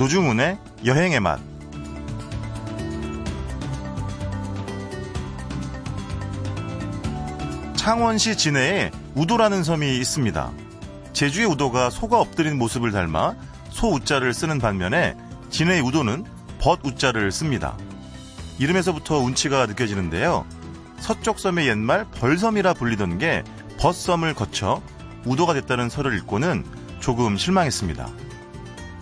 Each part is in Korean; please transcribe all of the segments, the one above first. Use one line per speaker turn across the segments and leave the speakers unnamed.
노중훈의 여행의 맛. 창원시 진해에 우도라는 섬이 있습니다. 제주의 우도가 소가 엎드린 모습을 닮아 소우자를 쓰는 반면에 진해의 우도는 벗우자를 씁니다. 이름에서부터 운치가 느껴지는데요. 서쪽 섬의 옛말 벌섬이라 불리던 게 벗섬을 거쳐 우도가 됐다는 설을 읽고는 조금 실망했습니다.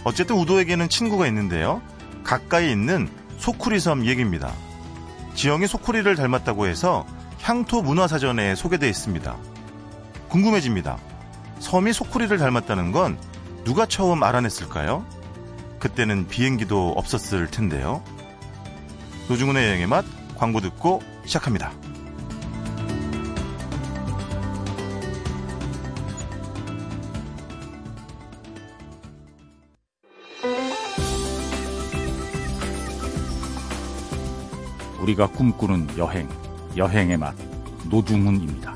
어쨌든 우도에게는 친구가 있는데요. 가까이 있는 소쿠리섬 얘기입니다. 지형이 소쿠리를 닮았다고 해서 향토 문화사전에 소개되어 있습니다. 궁금해집니다. 섬이 소쿠리를 닮았다는 건 누가 처음 알아냈을까요? 그때는 비행기도 없었을 텐데요. 노중훈의 여행의 맛 광고 듣고 시작합니다.
우리가 꿈꾸는 여행, 여행의 맛, 노중훈입니다.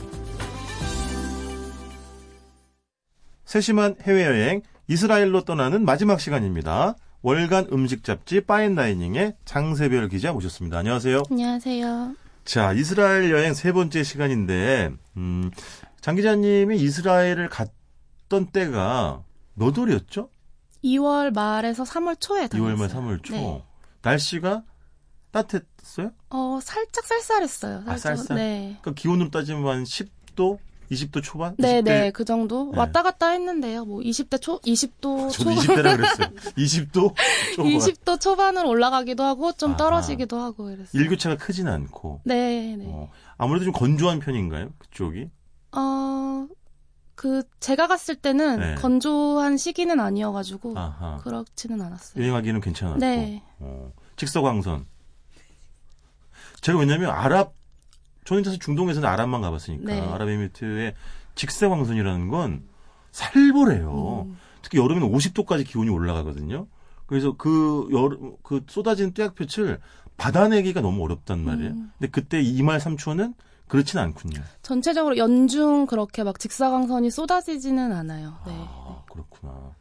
세심한 해외여행 이스라엘로 떠나는 마지막 시간입니다. 월간 음식 잡지 파인다이닝의 장세별 기자 모셨습니다. 안녕하세요.
안녕하세요.
자, 이스라엘 여행 세 번째 시간인데, 음, 장 기자님이 이스라엘을 갔던 때가 몇 월이었죠?
2월 말에서 3월 초에 다녔어요.
2월 말 3월 초.
네.
날씨가 따뜻했어요?
어, 살짝 쌀쌀했어요.
아,
살짝.
쌀쌀?
네.
그러니까 기온으로 따지면 한 10도, 20도 초반?
네,
20대?
네, 그 정도.
네.
왔다 갔다 했는데요. 뭐 20대 초, 20도
저도
초반.
20대라 그랬어요. 20도 초반.
20도 초반으로 올라가기도 하고 좀
아하.
떨어지기도 하고 이랬어요.
일교차가 크진 않고.
네, 네.
어, 아무래도 좀 건조한 편인가요? 그쪽이?
어, 그 제가 갔을 때는
네.
건조한 시기는 아니어가지고
아하.
그렇지는 않았어요.
여행하기는 괜찮았고.
네.
어, 직서광선. 제가 왜냐면 아랍, 저는 사실 중동에서는 아랍만 가봤으니까
네.
아랍에미리트의 직서광선이라는 건 살벌해요.
음.
특히 여름에는 50도까지 기온이 올라가거든요. 그래서 그 여름 그 쏟아지는 떼약볕을 받아내기가 너무 어렵단 말이에요.
음.
근데 그때 이말 삼초는 그렇진 않군요.
전체적으로 연중 그렇게 막 직사광선이 쏟아지지는 않아요. 네.
아, 그렇구나.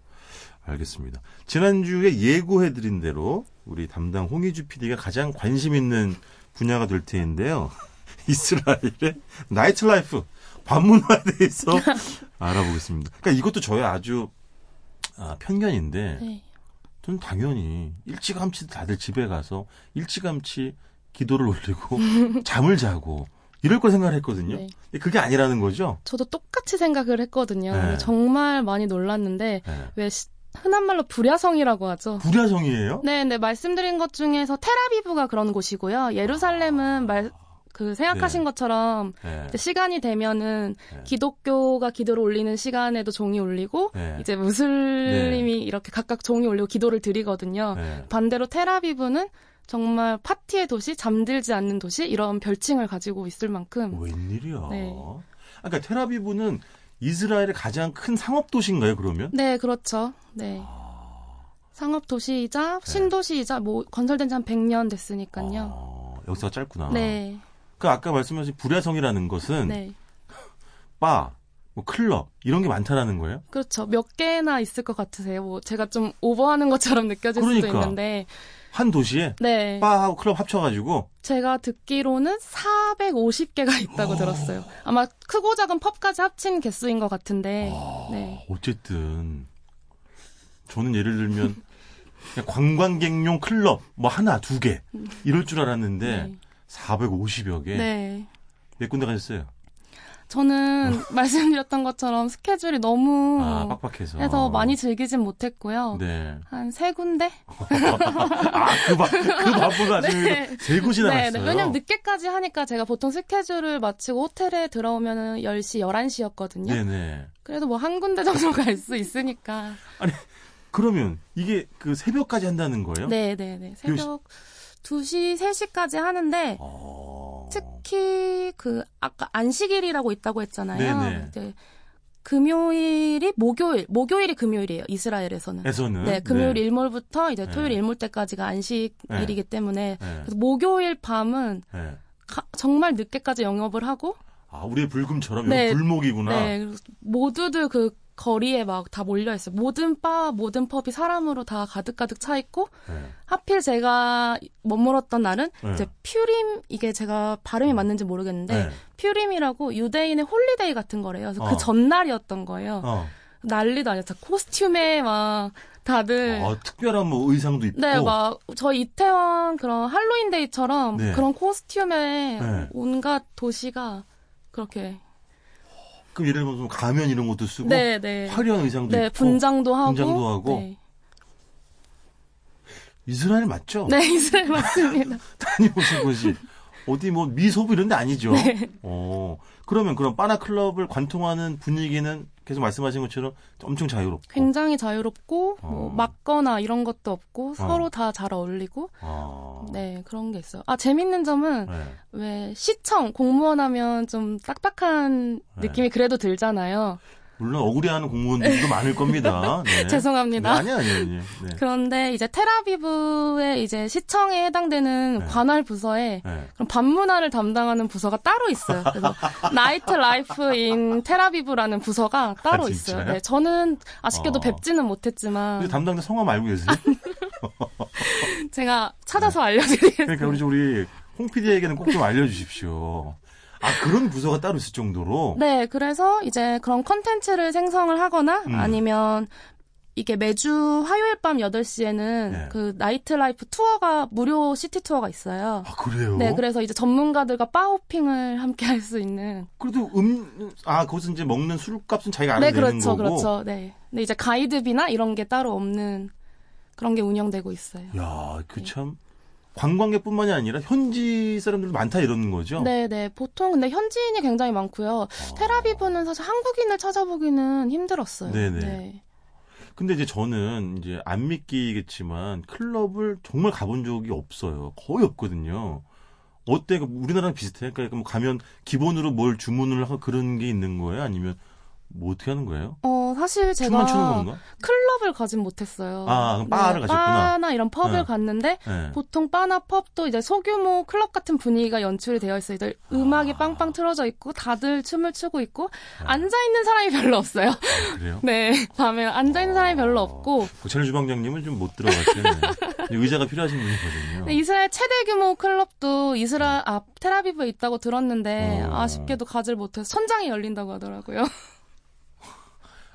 알겠습니다. 지난주에 예고해드린 대로 우리 담당 홍희주 PD가 가장 관심 있는 분야가 될 텐데요. 이스라엘의 night life, 밤문화에 대해서 알아보겠습니다. 그러니까 이것도 저의 아주 아, 편견인데,
네.
전 당연히 일찌감치 다들 집에 가서 일찌감치 기도를 올리고 잠을 자고 이럴 거 생각을 했거든요.
네.
근데 그게 아니라는 거죠.
저도 똑같이 생각을 했거든요.
네.
정말 많이 놀랐는데
네.
왜 시- 흔한 말로 불야성이라고 하죠.
불야성이에요?
네, 네 말씀드린 것 중에서 테라비브가 그런 곳이고요. 예루살렘은 말 그 생각하신
네.
것처럼
네.
시간이 되면은
네.
기독교가 기도를 올리는 시간에도 종이 울리고
네.
이제 무슬림이 이렇게 각각 종이 울리고 기도를 드리거든요.
네.
반대로 테라비브는 정말 파티의 도시, 잠들지 않는 도시 이런 별칭을 가지고 있을 만큼
웬일이야.
네.
그러니까 테라비브는 이스라엘의 가장 큰 상업 도시인가요, 그러면?
네, 그렇죠. 네. 상업 도시이자 신도시이자 뭐 건설된 지 한 100년 됐으니까요.
아, 역사가 짧구나.
네.
그 아까 말씀하신 불야성이라는 것은
네.
바, 뭐 클럽 이런 게 많다라는 거예요?
그렇죠. 몇 개나 있을 것 같으세요? 뭐 제가 좀 오버하는 것처럼 느껴질 수도
그러니까.
있는데.
한 도시에
네.
바하고 클럽 합쳐가지고
제가 듣기로는 450개가 있다고 들었어요. 아마 크고 작은 펍까지 합친 개수인 것 같은데. 네.
어쨌든 저는 예를 들면 관광객용 클럽 뭐 하나 두 개 이럴 줄 알았는데
네.
450여 개.
네.
몇 군데 가셨어요?
저는 말씀드렸던 것처럼 스케줄이 너무
아 빡빡해서.
해서 많이 즐기진 못했고요.
네.
한 세 군데?
아그 바, 그 바쁜 아침에
네.
세 곳이나
네,
갔어요.
네. 왜냐면 늦게까지 하니까 제가 보통 스케줄을 마치고 호텔에 들어오면은 10시, 11시였거든요.
네네.
그래도 뭐 한 군데 정도 갈 수 있으니까.
그러면 이게 그 새벽까지 한다는 거예요?
네, 네, 네. 새벽 2시, 3시까지 하는데
어...
특히 그 아까 안식일이라고 있다고 했잖아요.
네네.
이제 금요일이 목요일, 목요일이 금요일이에요. 이스라엘에서는.
에서는
네, 금요일
네.
일몰부터 이제
네.
토요일 일몰 때까지가 안식일이기 때문에
네.
그래서 목요일 밤은
네.
가- 정말 늦게까지 영업을 하고
아, 우리의 불금처럼
네.
불목이구나.
네, 모두들 그 거리에 막 다 몰려 있어요. 모든 바, 모든 펍이 사람으로 다 가득가득 차 있고
네.
하필 제가 머물었던 날은
네.
이제 퓨림 이게 제가 발음이 맞는지 모르겠는데
네.
퓨림이라고 유대인의 holiday 같은 거래요. 그래서
어.
그 전날이었던 거예요.
어.
난리도 아니었어. costume에 막 다들
아, 특별한 뭐 의상도 입고.
네, 막, 저희 이태원 그런 할로윈데이처럼
네.
그런 costume에
네.
온갖 도시가 그렇게.
그럼 예를 들면 좀 가면 이런 것도 쓰고
네, 네.
화려한 의상도
네,
입고
분장도 하고.
분장도 하고.
네,
이스라엘 맞죠?
네 이스라엘 맞습니다.
다녀오신 곳이 어디 뭐 미소부 이런 데 아니죠?
네.
어. 그러면 그런 바나 클럽을 관통하는 분위기는 계속 말씀하신 것처럼 엄청 자유롭고.
굉장히 자유롭고, 뭐,
어.
맞거나 이런 것도 없고, 서로 다잘 어울리고,
아.
네, 그런 게 있어요. 아, 재밌는 점은,
네.
왜, 시청, 공무원 하면 좀 딱딱한
네.
느낌이 그래도 들잖아요.
물론 억울해하는 공무원들도 많을 겁니다. 네.
죄송합니다.
네, 아니요, 아니요, 아니요. 네.
그런데 이제 텔아비브의 이제 시청에 해당되는
네.
관할 부서에
네.
그럼 밤문화를 담당하는 부서가 따로 있어요. 그래서 nightlife in Tel Aviv라는 부서가 따로
아,
있어요. 네, 저는 아쉽게도
어.
뵙지는 못했지만
담당자 성함 알고 계세요?
제가 찾아서 알려드리겠습니다.
그러니까 우리, 우리 홍 PD에게는 꼭 좀 알려주십시오. 아, 그런 부서가 따로 있을 정도로?
네, 그래서 이제 그런 컨텐츠를 생성을 하거나
음.
아니면 이게 매주 화요일 밤 8시에는
네.
그 nightlife 투어가 무료 시티 투어가 있어요.
아, 그래요?
네, 그래서 이제 전문가들과 bar hopping을 함께 할 수 있는.
그래도 음, 아, 거기서 이제 먹는 술값은 자기가
네,
알아서 내는
그렇죠,
거고.
그렇죠. 네. 근데 이제 가이드비나 이런 게 따로 없는 그런 게 운영되고 있어요.
야,
네.
그 참. 관광객뿐만이 아니라 현지 사람들도 많다 이러는 거죠?
네, 네. 보통 근데 현지인이 굉장히 많고요. 테라비브는 사실 한국인을 찾아보기는 힘들었어요.
아. 네네.
네.
근데 이제 저는 이제 안 믿기겠지만 클럽을 정말 가본 적이 없어요. 거의 없거든요. 어때? 그 우리나라랑 비슷해? 그러니까 뭐 가면 기본으로 뭘 주문을 하고 그런 게 있는 거예요? 아니면 뭐 어떻게 하는 거예요?
어, 사실 제가
춤만 추는 건가?
클럽을 가진 못했어요.
아, 그럼 바를 가셨구나.
바나 이런 펍을
네.
갔는데
네.
보통 바나 펍도 이제 소규모 클럽 같은 분위기가 연출이 되어 있어요.
아.
음악이 빵빵 틀어져 있고 다들 춤을 추고 있고 앉아 있는 사람이 별로 없어요.
아, 그래요?
네, 밤에 앉아 있는 사람이 별로 없고
고철 주방장님은 좀 못 들어갔겠네요. 의자가 필요하신 분이거든요.
이스라엘 최대 규모 클럽도 이스라엘 아 테라비브에 있다고 들었는데
어.
아쉽게도 가질 못해서 천장이 열린다고 하더라고요.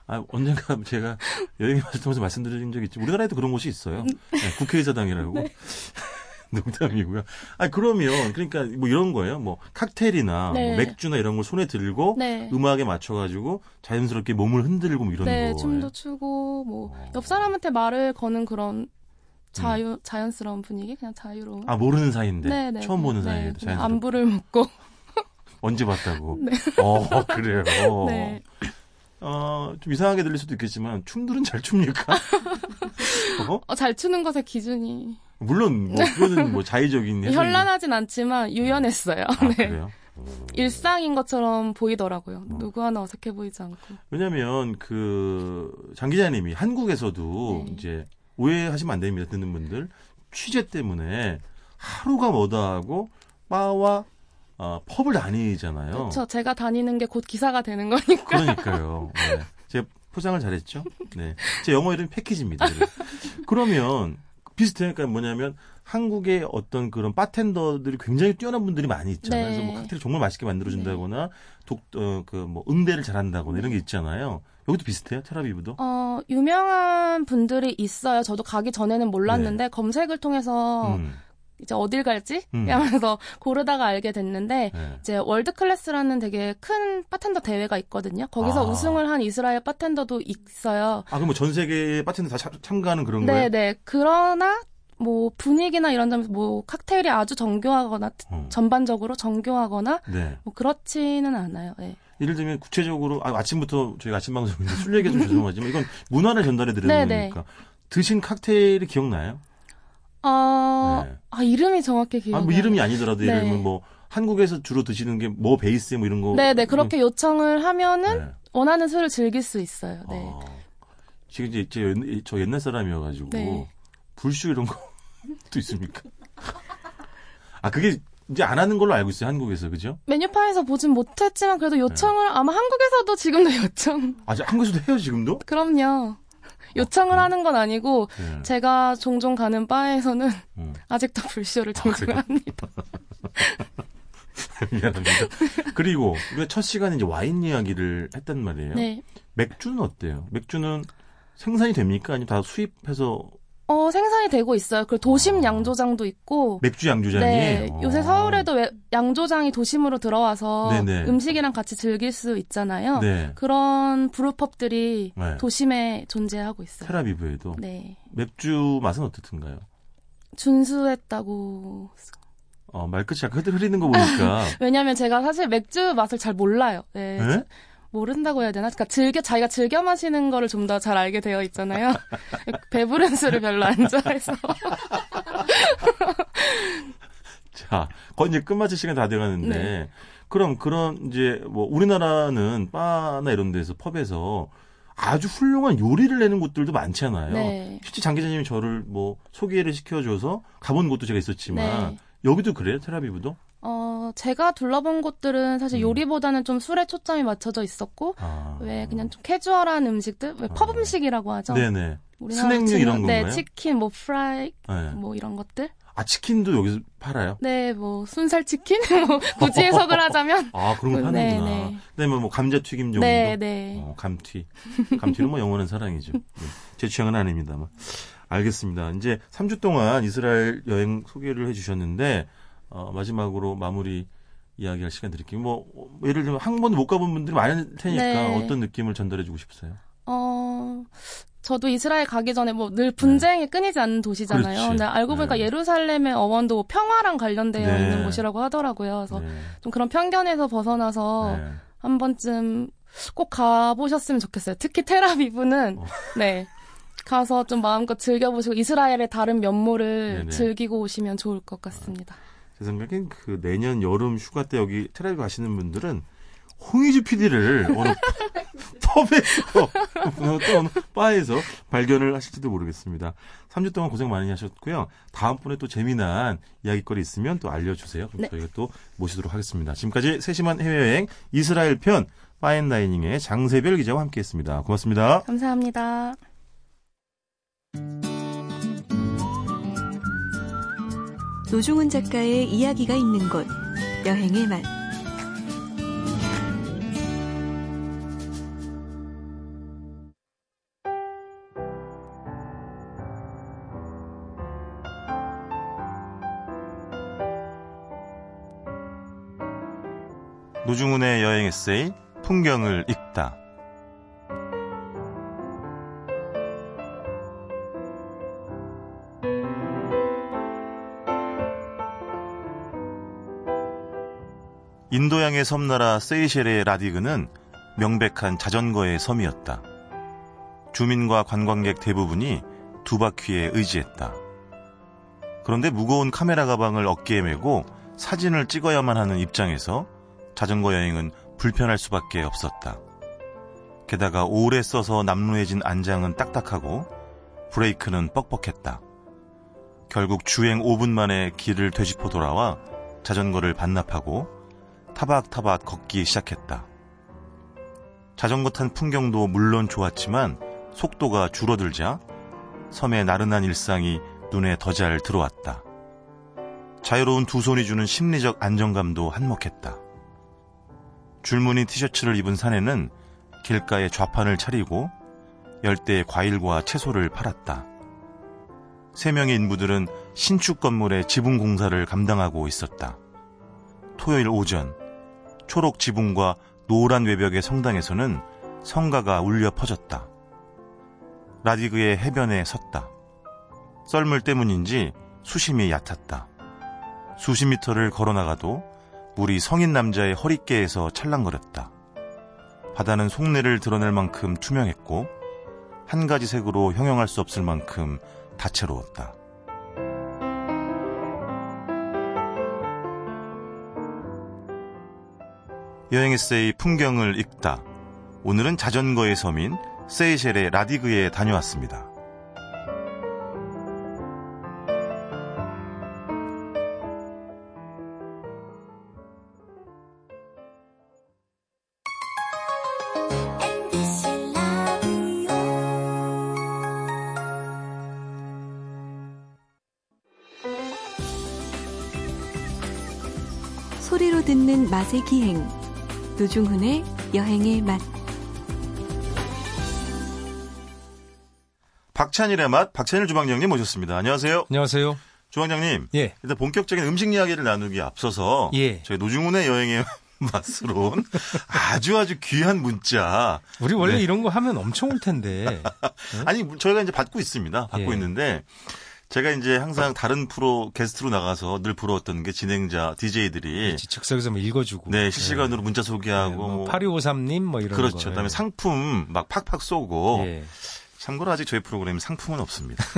아, 언젠가 제가 여행 갔을 때 말씀드린 적이 있지. 우리나라에도 그런 곳이 있어요.
음.
네, 국회의사당이라고. 농담이고요. 아, 그러면, 그러니까 뭐 이런 거예요. 뭐 칵테일이나
네.
뭐 맥주나 이런 걸 손에 들고
네.
음악에 맞춰가지고 자연스럽게 몸을 흔들고 뭐 이런
네,
거예요.
춤도 추고 뭐
어.
옆 사람한테 말을 거는 그런 자유 자연스러운 분위기 그냥 자유로운.
아, 모르는 사이인데.
네, 네,
처음 보는
네,
사이에 자연스럽게.
안부를 묻고.
언제 봤다고.
네.
어, 그래요.
네.
어, 좀 이상하게 들릴 수도 있겠지만 춤들은 잘 춥니까? 어?
어, 잘 추는 것의 기준이
물론 뭐 그거는 뭐 자의적인
현란하진 않지만 유연했어요.
아,
네.
그래요?
일상인 것처럼 보이더라고요. 누구 하나 어색해 보이지 않고.
왜냐면 그장 기자님이 한국에서도
네.
이제 오해하시면 안 됩니다. 듣는 분들 취재 때문에 하루가 뭐다 하고 바와 어, 펍을 다니잖아요.
그렇죠. 제가 다니는 게 곧 기사가 되는 거니까.
그러니까요. 네. 제가 포장을 잘했죠. 네. 제 영어 이름 패키지입니다. 그러면 비슷해요. 그러니까 뭐냐면 한국의 어떤 그런 바텐더들이 굉장히 뛰어난 분들이 많이 있잖아요.
네.
그래서 뭐 칵테일 정말 맛있게 만들어준다거나 독, 어, 그 뭐 응대를 잘한다거나 이런 게 있잖아요. 여기도 비슷해요. 테라비브도.
어, 유명한 분들이 있어요. 저도 가기 전에는 몰랐는데 검색을 통해서
네. 음.
이제 어딜 갈지
음.
하면서 고르다가 알게 됐는데
네.
이제 World Class라는 되게 큰 바텐더 대회가 있거든요. 거기서
아.
우승을 한 이스라엘 바텐더도 있어요.
아, 그럼 뭐 전 세계 바텐더 다 참- 참가하는 그런 거예요?
네, 네. 그러나 뭐 분위기나 이런 점에서 뭐 칵테일이 아주 정교하거나
어.
전반적으로 정교하거나
네.
뭐 그렇지는 않아요. 네.
예를 들면 구체적으로 아, 아침부터 저희가 아침 방송인데 술 얘기 좀 죄송하지만 이건 문화를 전달해 드리는
네, 네.
거니까 드신 칵테일이 기억나요?
어,
네.
아 이름이 정확히 기억이
아,
뭐안
이름이 아니더라도 예를
네.
들면 뭐 한국에서 주로 드시는 게 뭐 베이스 뭐 이런 거.
네, 네. 그렇게 요청을 하면은
네.
원하는 술을 즐길 수 있어요. 네.
아, 지금 이제 저, 옛- 저 옛날 사람이어가지고
네.
불쇼 이런 것도 있습니까? 아 그게 이제 안 하는 걸로 알고 있어요, 한국에서. 그죠?
메뉴판에서 보진 못했지만 그래도 요청을 아마 한국에서도 지금도 요청.
아, 저 한국에서도 해요, 지금도?
그럼요. 요청을 하는 건 아니고
네.
제가 종종 가는 바에서는
음.
아직도 불쇼를 종종
그래요?
합니다.
미안합니다. 그리고 우리가 첫 시간에 이제 와인 이야기를 했단 말이에요.
네.
맥주는 어때요? 맥주는 생산이 됩니까? 아니면 다 수입해서
어, 생산이 되고 있어요. 그리고 도심 양조장도 있고.
맥주 양조장이?
네.
어.
요새 서울에도 왜- 양조장이 도심으로 들어와서
네네.
음식이랑 같이 즐길 수 있잖아요.
네.
그런 브루펍들이
네.
도심에 존재하고 있어요.
테라비브에도
네.
맥주 맛은 어떻든가요?
준수했다고.
어, 말끝이 약간 흐- 흐리는 거 보니까
왜냐면 제가 사실 맥주 맛을 잘 몰라요. 네.
네?
모른다고 해야 되나? 그러니까 즐겨 자기가 즐겨 마시는 거를 좀 더 잘 알게 되어 있잖아요. 배부른 술을 별로 안 좋아해서.
자, 거의 이제 끝마칠 시간 다 돼가는데
네.
그럼 그런 이제 뭐 우리나라는 바나 이런 데서 펍에서 아주 훌륭한 요리를 내는 곳들도 많잖아요.
네.
실제 장 기자님이 저를 뭐 소개를 시켜줘서 가본 곳도 제가 있었지만
네.
여기도 그래요, 테라비브도?
어, 제가 둘러본 곳들은 사실
음.
요리보다는 좀 술에 초점이 맞춰져 있었고,
아.
왜 그냥 좀 캐주얼한 음식들? 왜펍
아.
음식이라고 하죠?
네네. 스낵류 이런
네,
건가요?
치킨, 뭐 프라이,
네.
뭐 이런 것들?
아 치킨도 여기서 팔아요?
네, 뭐 순살 치킨? 뭐 굳이 해석을 하자면?
아 그런 거
네,
파는구나.
네.
그다음에 뭐 감자 튀김 정도.
네, 네.
어, 감튀. 감튀는 뭐 영원한 사랑이죠. 네. 제 취향은 아닙니다만. 알겠습니다. 이제 3주 동안 이스라엘 여행 소개를 해주셨는데 어, 마지막으로 마무리 이야기할 시간 드릴게요. 뭐 어, 예를 들면 한 번도 못 가본 분들이 많을 테니까
네.
어떤 느낌을 전달해주고 싶으세요?
어, 저도 이스라엘 가기 전에 뭐 늘 분쟁이 끊이지 않는 도시잖아요.
네. 그렇지.
근데 알고 보니까
네.
예루살렘의 어원도 평화랑 관련되어
네.
있는 곳이라고 하더라고요. 그래서
네.
좀 그런 편견에서 벗어나서
네.
한 번쯤 꼭 가보셨으면 좋겠어요. 특히 테라비브는
어.
네 가서 좀 마음껏 즐겨보시고 이스라엘의 다른 면모를. 즐기고 오시면 좋을 것 같습니다.
제 생각엔 그 내년 여름 휴가 때 여기 테라비브 가시는 분들은 홍희주 PD를 어느 펍에서 또 어느 바에서 발견을 하실지도 모르겠습니다. 3주 동안 고생 많이 하셨고요. 다음번에 또 재미난 이야기거리 있으면 또 알려주세요. 그럼
네.
저희가 또 모시도록 하겠습니다. 지금까지 세심한 해외여행 이스라엘 편 파인다이닝의 장세별 기자와 함께했습니다. 고맙습니다.
감사합니다.
노중훈 작가의 이야기가 있는 곳 여행의 맛
노중훈의 여행 에세이 풍경을 읽다. 인도양의 섬나라 세이셸의 라디그는 명백한 자전거의 섬이었다. 주민과 관광객 대부분이 두 바퀴에 의지했다. 그런데 무거운 카메라 가방을 어깨에 메고 사진을 찍어야만 하는 입장에서 자전거 여행은 불편할 수밖에 없었다. 게다가 오래 써서 남루해진 안장은 딱딱하고 브레이크는 뻑뻑했다. 결국 주행 5분 만에 길을 되짚어 돌아와 자전거를 반납하고 타박타박 걷기 시작했다. 자전거 탄 풍경도 물론 좋았지만 속도가 줄어들자 섬의 나른한 일상이 눈에 더 잘 들어왔다. 자유로운 두 손이 주는 심리적 안정감도 한몫했다. 줄무늬 티셔츠를 입은 사내는 길가에 좌판을 차리고 열대의 과일과 채소를 팔았다. 세 명의 인부들은 신축 건물의 지붕 공사를 감당하고 있었다. 토요일 오전, 초록 지붕과 노란 외벽의 성당에서는 성가가 울려 퍼졌다. 라디그의 해변에 섰다. 썰물 때문인지 수심이 얕았다. 수십 미터를 걸어나가도 물이 성인 남자의 허리께에서 찰랑거렸다. 바다는 속내를 드러낼 만큼 투명했고 한 가지 색으로 형용할 수 없을 만큼 다채로웠다. 여행 에세이 풍경을 읽다. 오늘은 자전거의 섬인 세이셸의 라디그에 다녀왔습니다.
소리로 듣는 맛의 기행 노중훈의 여행의 맛
박찬일의 맛 박찬일 주방장님 모셨습니다. 안녕하세요.
안녕하세요.
주방장님.
예.
일단 본격적인 음식 이야기를 나누기 앞서서
예.
저희 노중훈의 여행의 맛으로 온 아주 아주 귀한 문자.
우리 원래
네.
이런 거 하면 엄청 올 텐데.
아니 저희가 이제 받고 있습니다. 받고
예.
있는데 제가 이제 항상 다른 프로 게스트로 나가서 늘 부러웠던 게 진행자 DJ들이
즉석에서 뭐 읽어주고.
네 실시간으로 문자 소개하고 뭐
8253님 뭐 이런
그렇죠.
거.
그다음에 상품 막 팍팍 쏘고
예.
참고로 아직 저희 프로그램에 상품은 없습니다.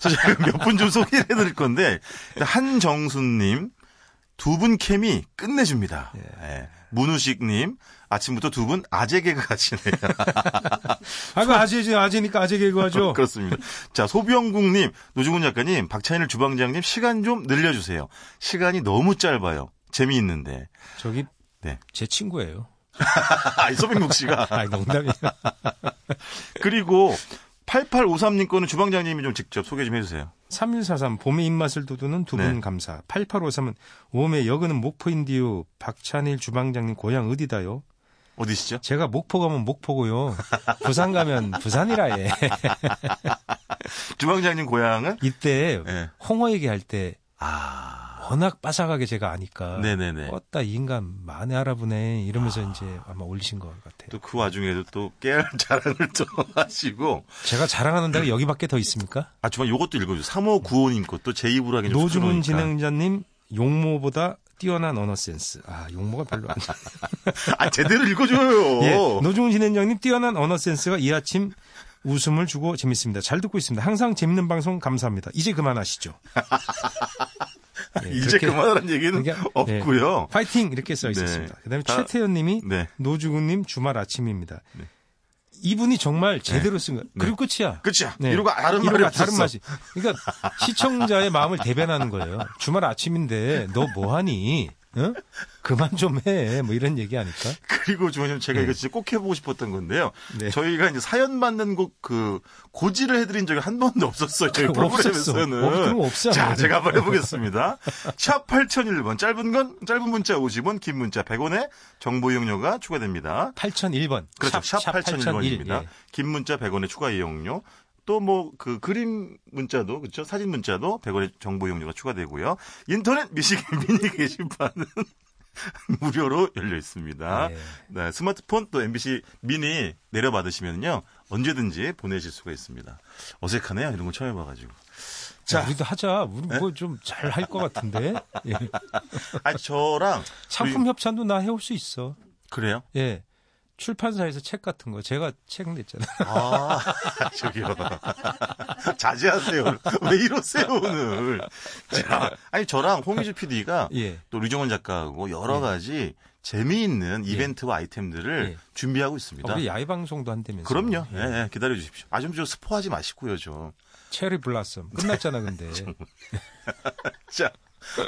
그래서 제가 몇분 좀 소개를 해드릴 건데 한정순님 두분 케미 끝내줍니다. 예. 문우식님 아침부터 두 분 아재 개그 하시네요.
아, 그 아재지, 아재니까 아재 개그 하죠.
그렇습니다. 자 소병국님 노중훈 작가님 박찬일 주방장님 시간 좀 늘려주세요. 시간이 너무 짧아요. 재미있는데.
저기,
네.
제 친구예요.
아, 소병국 씨가.
아이, 농담이야.
그리고 8853님 거는 주방장님이 좀 직접 소개 좀 해주세요.
3143, 봄의 입맛을 돋우는 두분
네.
감사. 8853은, 웜의 여그는 목포인디오, 박찬일 주방장님 고향 어디다요?
어디시죠?
제가 목포 가면 목포고요. 부산 가면 부산이라 해.
주방장님 고향은?
이때,
네.
홍어 얘기할 때,
아.
워낙 빠삭하게 제가 아니까.
네네네.
이 인간 많이 알아보네 이러면서 이제 아마 올리신 것 같아요.
또 그 와중에도 또 깨알 자랑을 또 하시고.
제가 자랑하는 데가 여기밖에 더 있습니까?
아, 주방 요것도 읽어주세요. 3595님 것도 제 입으로 하긴 좀 쑥스러우니까.
진행자님 용모보다 뛰어난 언어 센스. 아 용모가 별로 안. 좋아.
아, 제대로 읽어줘요.
예, 노중훈 진행자님 뛰어난 언어 센스가 이 아침 웃음을 주고 재밌습니다. 잘 듣고 있습니다. 항상 재밌는 방송 감사합니다. 이제 그만하시죠. 예,
이제 그만하라는 얘기는
그러니까,
없고요.
파이팅 이렇게 써
네.
있었습니다. 그다음에
다-
최태현 님이
네.
노중훈님 주말 아침입니다.
네.
이분이 정말 제대로 쓴 거. 그리고 끝이야.
그치야.
네.
이러고 다른 말이.
다른 맛이. 그러니까 시청자의 마음을 대변하는 거예요. 주말 아침인데 너 뭐하니? 어? 그만 좀 해. 뭐 이런 얘기 아닐까?
그리고 주원님 제가 이거 진짜 꼭 해보고 싶었던 건데요.
네.
저희가 이제 사연 받는 곡 그 고지를 해드린 적이 한 번도 없었어요. 저희 프로그램에서는.
없었어. 없- 없어.
자, 제가 한번 해보겠습니다. 샵 8001번 짧은 건 짧은 문자 50원, 긴 문자 100원에 정보 이용료가 추가됩니다.
8001번.
그렇죠. 샵, 8001번입니다.
예.
긴 문자 100원의 추가 이용료. 또 뭐 그 그림 문자도 그렇죠. 사진 문자도 100원의 정보 이용료가 추가되고요. 인터넷 미식 미니 게시판은 무료로 열려 있습니다.
네.
네, 스마트폰 또 MBC 미니 내려받으시면요. 언제든지 보내실 수가 있습니다. 어색하네요. 이런 거 처음 해봐가지고.
자,
자.
우리도 하자. 우리
네?
뭐좀 잘 할 것 같은데. 예.
아, 저랑
상품 협찬도 나 해올 수 있어.
그래요?
예. 출판사에서 책 같은 거 제가 책 냈잖아요.
아, 저기요. 자제하세요. 왜 이러세요, 오늘. 자, 아니, 저랑 홍희주 PD가
예.
또 류정원 작가하고 여러 가지 재미있는 이벤트와 아이템들을
예.
준비하고 있습니다.
우리 야외 방송도 한다면서.
그럼요. 예, 예, 기다려 주십시오. 아, 좀, 좀 스포하지 마시고요, 좀.
체리 블라썸 끝났잖아 근데.
자,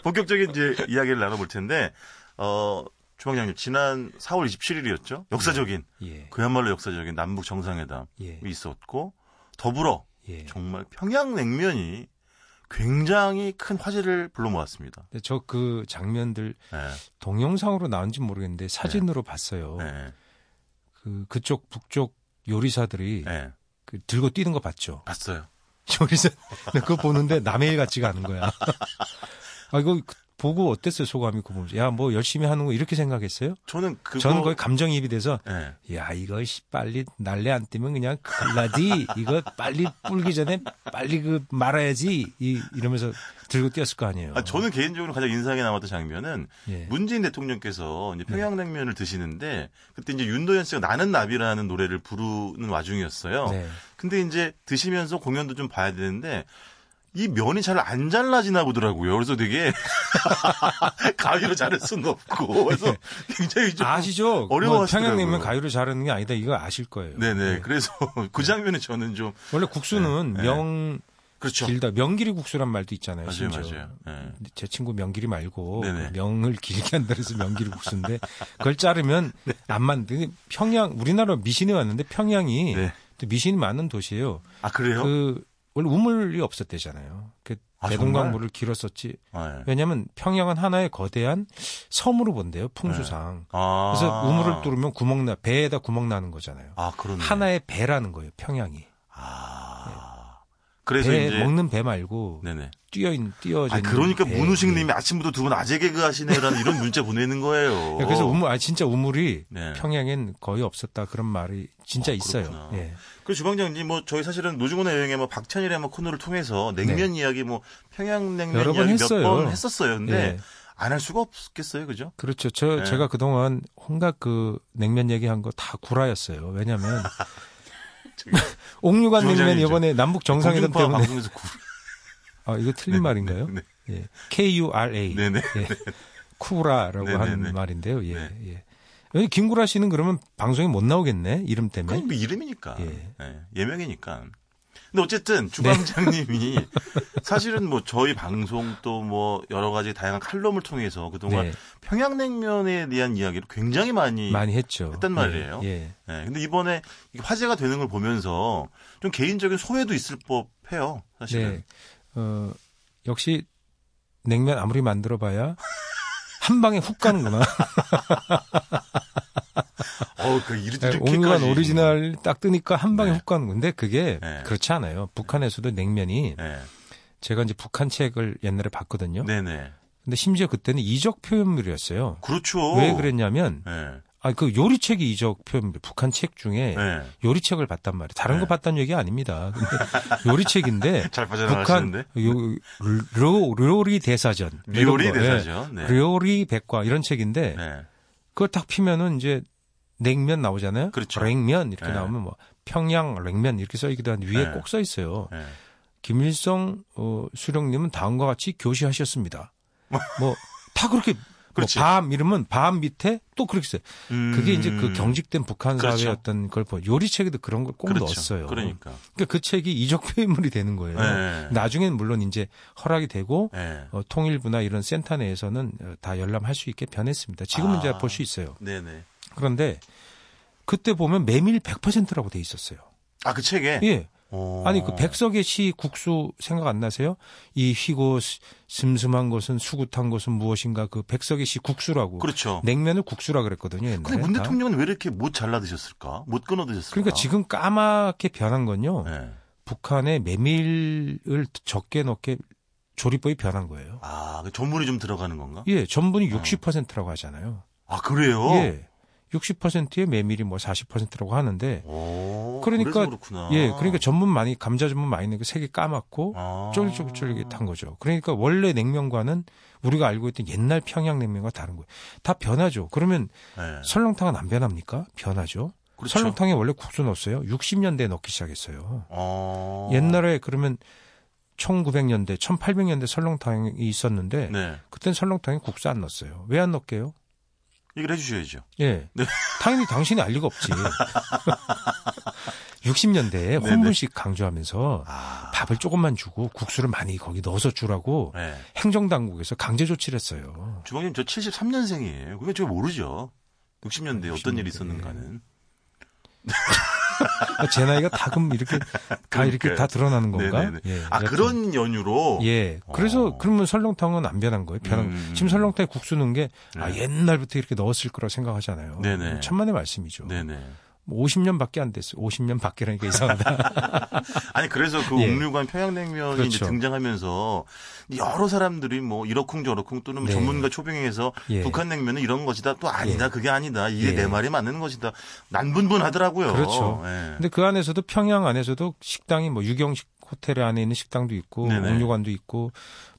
본격적인 이제 이야기를 나눠볼 텐데, 어, 주방장님, 지난 4월 27일이었죠? 역사적인,
예.
그야말로 역사적인 남북 정상회담이
예.
있었고, 더불어
예.
정말 평양냉면이 굉장히 큰 화제를 불러 모았습니다.
저그 장면들
예,
동영상으로 나온지 모르겠는데 사진으로 봤어요.
예,
그 그쪽 북쪽 요리사들이
예.
그 들고 뛰는 거 봤죠.
봤어요.
요리사 나 그거 보는데 남의 일 같지가 않은 거야. 아 이거 그- 보고 어땠어요 소감이 그거 보면서 야뭐 열심히 하는 거 이렇게 생각했어요?
저는 그거.
저는 거의 감정이입이 돼서
예.
야 이거 씨, 빨리 날래 안 뛰면 그냥 나지 이거 빨리 불기 전에 빨리 그 말아야지 이, 이러면서 들고 뛰었을 거 아니에요.
아, 저는 개인적으로 가장 인상에 남았던 장면은
예.
문재인 대통령께서 이제 평양냉면을 드시는데 그때 이제 윤도현 씨가 나는 나비라는 노래를 부르는 와중이었어요.
네.
근데 이제 드시면서 공연도 좀 봐야 되는데 이 면이 잘 안 잘라지나 보더라고요. 그래서 되게 가위로 자를 수는 없고 그래서 굉장히 좀
아시죠? 뭐
어려워하시더라고요.
평양냉면 가위로 자르는 게 아니다. 이거 아실 거예요.
네네.
네.
그래서 그 장면에 저는 좀
원래 국수는
네,
명
그렇죠.
길다 명길이 국수란 말도 있잖아요.
맞아요. 맞아요. 네.
제 친구 명길이 말고
네네.
그 명을 길게 한다 그래서 명길이 국수인데 그걸 자르면 안 만드. 평양 우리나라 미신이 왔는데 평양이
네.
또 미신이 많은 도시예요.
아 그래요?
그 원래 우물이 없었대잖아요. 그
아,
대동강물을 길었었지.
네.
왜냐하면 평양은 하나의 거대한 섬으로 본대요. 풍수상.
아.
그래서 우물을 뚫으면 구멍 나 배에다 구멍 나는 거잖아요.
아.
하나의 배라는 거예요. 평양이.
아. 그래서
배
이제
먹는 배 말고
네네.
뛰어 있는 뛰어져
아, 그러니까
배.
문우식님이 아침부터 두 분 아재 개그 하시네라는 이런 문자 보내는 거예요.
예, 그래서 우물 아 진짜 우물이
네.
평양엔 거의 없었다 그런 말이 진짜
어,
있어요. 예.
그 주방장님 뭐 저희 사실은 노중훈의 여행에 뭐 박찬일의 뭐 코너를 통해서 냉면 이야기 뭐 평양냉면
네. 여러 번
이야기 몇. 번 했었어요. 근데
예.
안할 수가 없겠어요, 그죠?
그렇죠. 저
네.
제가 그동안 온갖 그 냉면 얘기한 거 다 구라였어요. 왜냐면
저기
옥류관 냉면
주방장님이죠.
이번에 남북 정상회담 때문에
방송에서 구...
아 이거 틀린 말인가요?
네.
예. K U R A.
네네.
예. 쿠라라고
네네네.
하는 말인데요. 예.
네.
예. 김구라 씨는 그러면 방송에 못 나오겠네 이름 때문에.
그건 뭐 이름이니까.
예.
예. 예명이니까. 근데 어쨌든 주방장님이
네.
사실은 뭐 저희 방송 또 뭐 여러 가지 다양한 칼럼을 통해서 그동안
네.
평양냉면에 대한 이야기를 굉장히 많이
많이 했죠.
했단 말이에요.
예. 예.
예, 근데 이번에 화제가 되는 걸 보면서 좀 개인적인 소회도 있을 법해요. 사실은.
네. 어, 역시 냉면 아무리 만들어봐야 한 방에 훅 가는구나.
어, 그 이렇-
네,
이렇게까지.
옥류관 오리지널 딱 뜨니까 한 방에
네.
훅 가는 건데 그게
네.
그렇지 않아요. 북한에서도 냉면이
네.
제가 이제 북한 책을 옛날에 봤거든요.
네네.
근데 심지어 그때는 이적 표현물이었어요.
그렇죠.
왜 그랬냐면
네.
아그 요리책이 이적 표현물 북한 책 중에
네.
요리책을 봤단 말이에요. 다른
네.
거 봤다는 얘기 아닙니다. 근데 요리책인데
잘
북한
빠져나가시는데.
요, 로, 요리 대사전 예.
대사죠. 네.
요리 백과 이런 책인데
네.
그걸 딱 피면은 이제 냉면 나오잖아요.
그렇죠.
냉면 이렇게
네.
나오면 뭐 평양 냉면 이렇게 써 있기도 한데 위에
네.
꼭써 있어요.
네.
김일성 어, 수령님은 다음과 같이 교시하셨습니다. 뭐 다 그렇게 뭐
그렇지.
밤 이러면 밤 밑에 또 그렇게 써요.
음.
그게 이제 그 경직된 북한
그렇죠.
사회의 어떤 걸 보. 요리책에도 그런 걸꼭
그렇죠.
넣었어요.
그러니까.
그러니까 그 책이 이적 표현물이 되는 거예요.
네.
나중에는 물론 이제 허락이 되고
네.
어, 통일부나 이런 센터 내에서는 어, 다 열람할 수 있게 변했습니다. 지금은
아.
이제 볼 수 있어요.
네네.
그런데 그때 보면 메밀 100%라고 돼 있었어요.
아, 그 책에?
예.
오.
아니 그 백석의 시 국수 생각 안 나세요? 이 휘고 스- 슴슴한 것은 수굿한 것은 무엇인가 그 백석의 시 국수라고.
그렇죠.
냉면을 국수라 그랬거든요. 옛날에.
근데 문
다.
대통령은 왜 이렇게 못 잘라 드셨을까? 못 끊어 드셨을까?
그러니까 지금 까맣게 변한 건요.
네.
북한의 메밀을 적게 넣게 조리법이 변한 거예요.
아, 그 전분이 좀 들어가는 건가?
예, 전분이
어.
60%라고 하잖아요.
아, 그래요?
예. 60%의 메밀이 뭐 40%라고 하는데
오,
그러니까. 예, 그러니까 전분 많이 감자 전분 많이 넣는 게 색이 까맣고
아.
쫄깃쫄깃한 거죠. 그러니까 원래 냉면과는 우리가 알고 있던 옛날 평양 냉면과 다른 거예요. 다 변하죠. 그러면
네.
설렁탕은 안 변합니까? 변하죠.
그렇죠.
설렁탕에 원래 국수 넣었어요. 60년대에 넣기 시작했어요.
어.
옛날에 그러면 1900년대, 1800년대 설렁탕이 있었는데
네.
그땐 설렁탕에 국수 안 넣었어요. 왜 안 넣을게요?
얘기를 해주셔야죠.
예.
네.
당연히 당신이 알 리가 없지. 60년대에
네네.
혼분식 강조하면서
아.
밥을 조금만 주고 국수를 많이 거기 넣어서 주라고
네.
행정당국에서 강제 조치를 했어요.
주방님 저 73년생이에요. 그게 제가 모르죠. 60년대에 어떤 일이
60년대.
있었는가는.
아, 제 나이가 다 그럼 이렇게 다 이렇게
그러니까요.
다 드러나는 건가? 예,
아. 그런 연유로?
예. 그래서
어.
그러면 설렁탕은 안 변한 거예요. 변한
음.
지금 설렁탕에 국수 넣은 게 아,
네.
옛날부터 이렇게 넣었을 거라고 생각하잖아요.
네네.
천만의 말씀이죠.
네네.
뭐 50년밖에 안 됐어요. 50년 밖에라니까 이상하다.
아니 그래서 그
예.
옥류관 평양냉면이 이제
그렇죠.
등장하면서 여러 사람들이 뭐 이러쿵저러쿵 또는
네.
전문가 초빙해서
예.
북한 냉면은 이런 것이다 또 아니다
예.
그게 아니다 이게
예.
내 말이 맞는 것이다 난분분하더라고요.
그렇죠.
예.
근데 그 안에서도 평양 안에서도 식당이 뭐 유경식 호텔 안에 있는 식당도 있고
네네.
옥류관도 있고